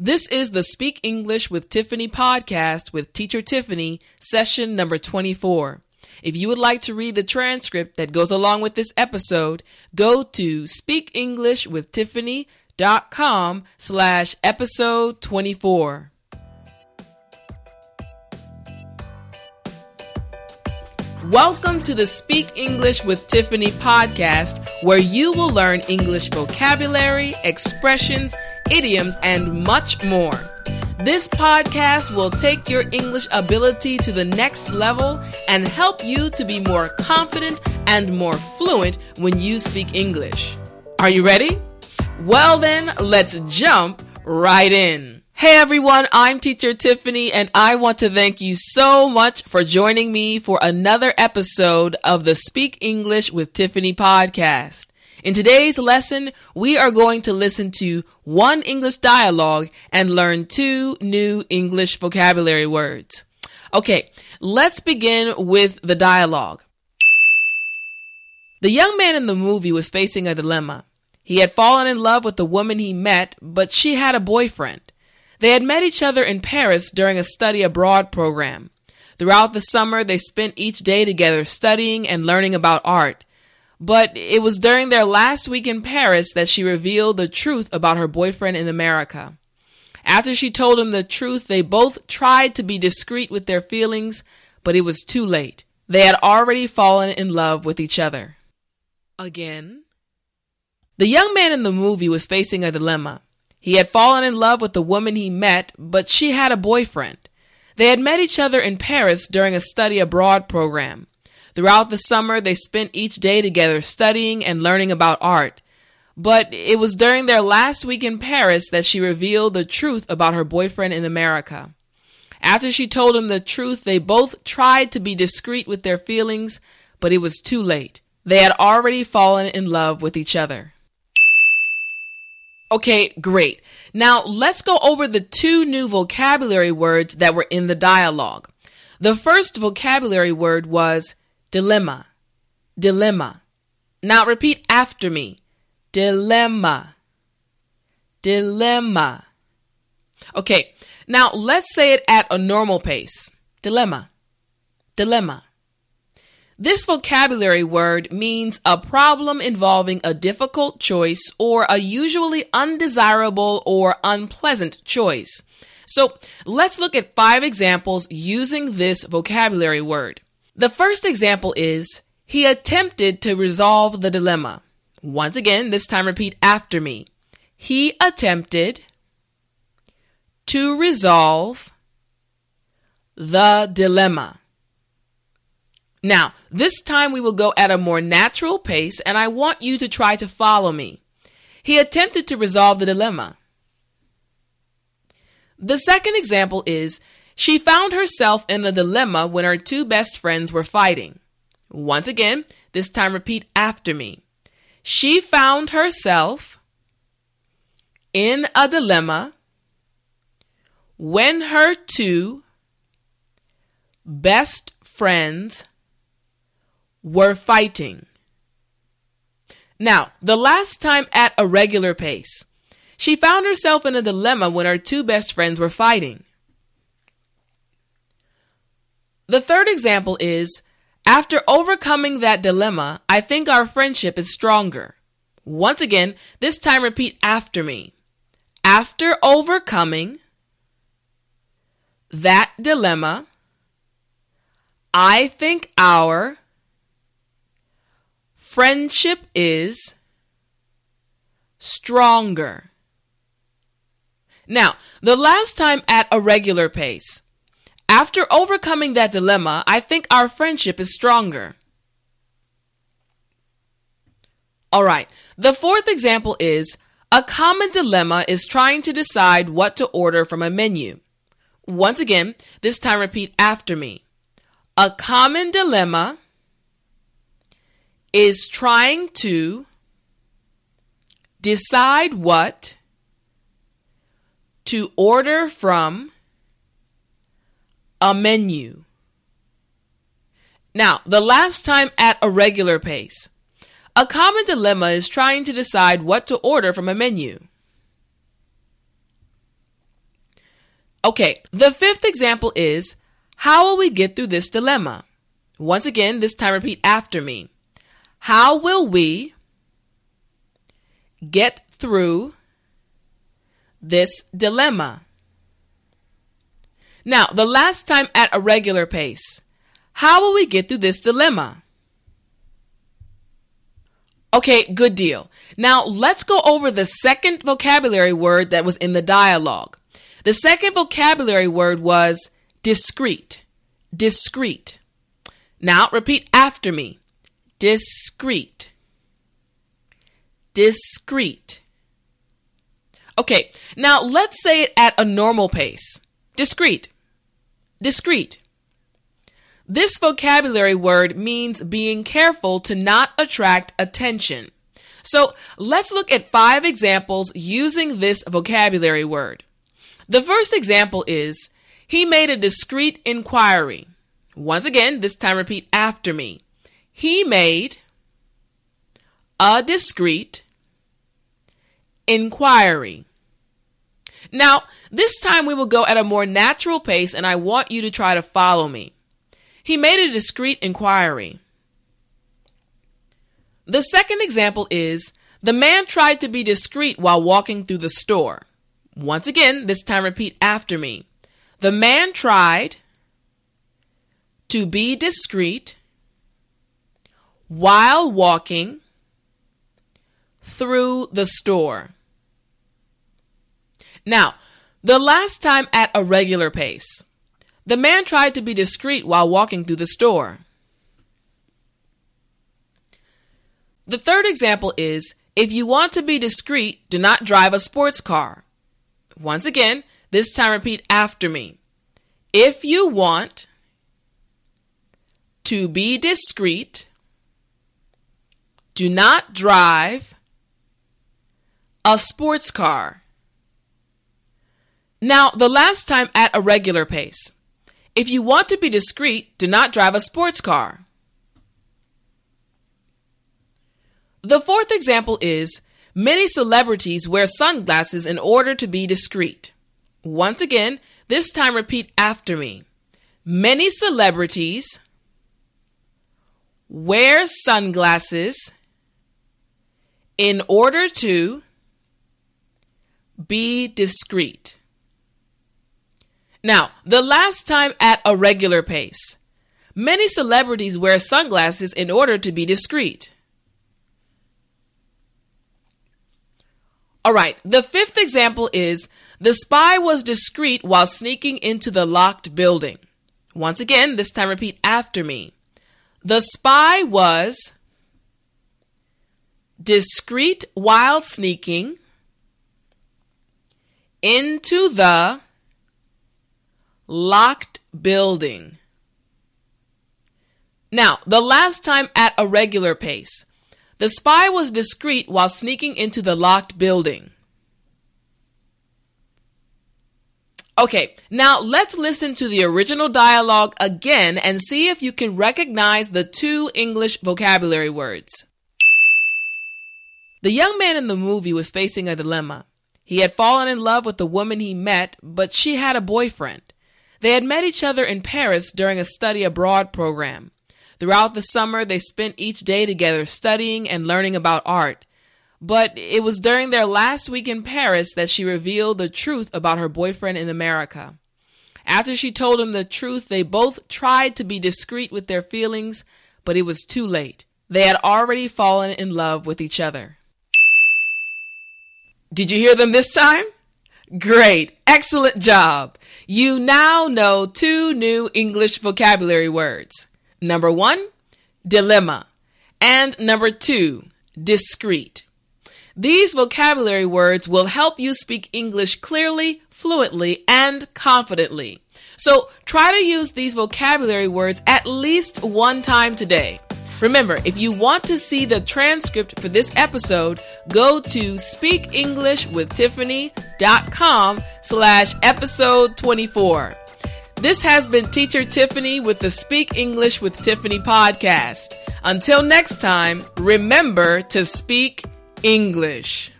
This is the Speak English with Tiffany podcast with Teacher Tiffany, session number 24. If you would like to read the transcript that goes along with this episode, go to speakenglishwithtiffany.com slash episode 24. Welcome to the Speak English with Tiffany podcast, where you will learn English vocabulary, expressions, idioms, and much more. This podcast will take your English ability to the next level and help you to be more confident and more fluent when you speak English. Are you ready? Well, then, let's jump right in. Hey everyone, I'm Teacher Tiffany, and I want to thank you so much for joining me for another episode of the Speak English with Tiffany podcast. In today's lesson, we are going to listen to one English dialogue and learn two new English vocabulary words. Okay, let's begin with the dialogue. The young man in the movie was facing a dilemma. He had fallen in love with the woman he met, but she had a boyfriend. They had met each other in Paris during a study abroad program. Throughout the summer, they spent each day together studying and learning about art. But it was during their last week in Paris that she revealed the truth about her boyfriend in America. After she told him the truth, they both tried to be discreet with their feelings, but it was too late. They had already fallen in love with each other. Again. The young man in the movie was facing a dilemma. He had fallen in love with the woman he met, but she had a boyfriend. They had met each other in Paris during a study abroad program. Throughout the summer, they spent each day together studying and learning about art. But it was during their last week in Paris that she revealed the truth about her boyfriend in America. After she told him the truth, they both tried to be discreet with their feelings, but it was too late. They had already fallen in love with each other. Okay, great. Now let's go over the two new vocabulary words that were in the dialogue. The first vocabulary word was dilemma. Dilemma. Now repeat after me. Dilemma. Dilemma. Okay, now let's say it at a normal pace. Dilemma. Dilemma. This vocabulary word means a problem involving a difficult choice or a usually undesirable or unpleasant choice. So let's look at five examples using this vocabulary word. The first example is he attempted to resolve the dilemma. Once again, this time repeat after me. He attempted to resolve the dilemma. Now, this time we will go at a more natural pace, and I want you to try to follow me. He attempted to resolve the dilemma. The second example is she found herself in a dilemma when her two best friends were fighting. Once again, this time repeat after me. She found herself in a dilemma when her two best friends were fighting. Now, the last time at a regular pace, she found herself in a dilemma when her two best friends were fighting. The third example is after overcoming that dilemma, I think our friendship is stronger. Once again, this time repeat after me. After overcoming that dilemma, I think our Friendship is stronger. Now, the last time at a regular pace. After overcoming that dilemma, I think our friendship is stronger. All right, the fourth example is a common dilemma is trying to decide what to order from a menu. Once again, this time repeat after me. A common dilemma is trying to decide what to order from a menu. Now, the last time at a regular pace, a common dilemma is trying to decide what to order from a menu. Okay, the fifth example is how will we get through this dilemma? Once again, this time repeat after me. How will we get through this dilemma? Now, the last time at a regular pace. How will we get through this dilemma? Okay, good deal. Now let's go over the second vocabulary word that was in the dialogue. The second vocabulary word was discreet. Discreet. Now repeat after me. Discreet. Discreet. Okay, now let's say it at a normal pace. Discreet. Discreet. This vocabulary word means being careful to not attract attention. So let's look at five examples using this vocabulary word. The first example is he made a discreet inquiry. Once again, this time repeat after me. He made a discreet inquiry. Now, this time we will go at a more natural pace, and I want you to try to follow me. He made a discreet inquiry. The second example is the man tried to be discreet while walking through the store. Once again, this time repeat after me. The man tried to be discreet while walking through the store. Now, the last time at a regular pace. The man tried to be discreet while walking through the store. The third example is if you want to be discreet, do not drive a sports car. Once again, this time repeat after me. If you want to be discreet, do not drive a sports car. Now, the last time at a regular pace. If you want to be discreet, do not drive a sports car. The fourth example is many celebrities wear sunglasses in order to be discreet. Once again, this time repeat after me. Many celebrities wear sunglasses in order to be discreet. Now, the last time at a regular pace. Many celebrities wear sunglasses in order to be discreet. All right, the fifth example is the spy was discreet while sneaking into the locked building. Once again, this time repeat after me. The spy was discreet while sneaking into the locked building. Now, the last time at a regular pace, the spy was discreet while sneaking into the locked building. Okay, now let's listen to the original dialogue again and see if you can recognize the two English vocabulary words. The young man in the movie was facing a dilemma. He had fallen in love with the woman he met, but she had a boyfriend. They had met each other in Paris during a study abroad program. Throughout the summer, they spent each day together studying and learning about art. But it was during their last week in Paris that she revealed the truth about her boyfriend in America. After she told him the truth, they both tried to be discreet with their feelings, but it was too late. They had already fallen in love with each other. Did you hear them this time? Great. Excellent job. You now know two new English vocabulary words. Number one, dilemma. And number two, discreet. These vocabulary words will help you speak English clearly, fluently, and confidently. So try to use these vocabulary words at least one time today. Remember, if you want to see the transcript for this episode, go to speakenglishwithtiffany.com slash episode 24. This has been Teacher Tiffany with the Speak English with Tiffany podcast. Until next time, remember to speak English.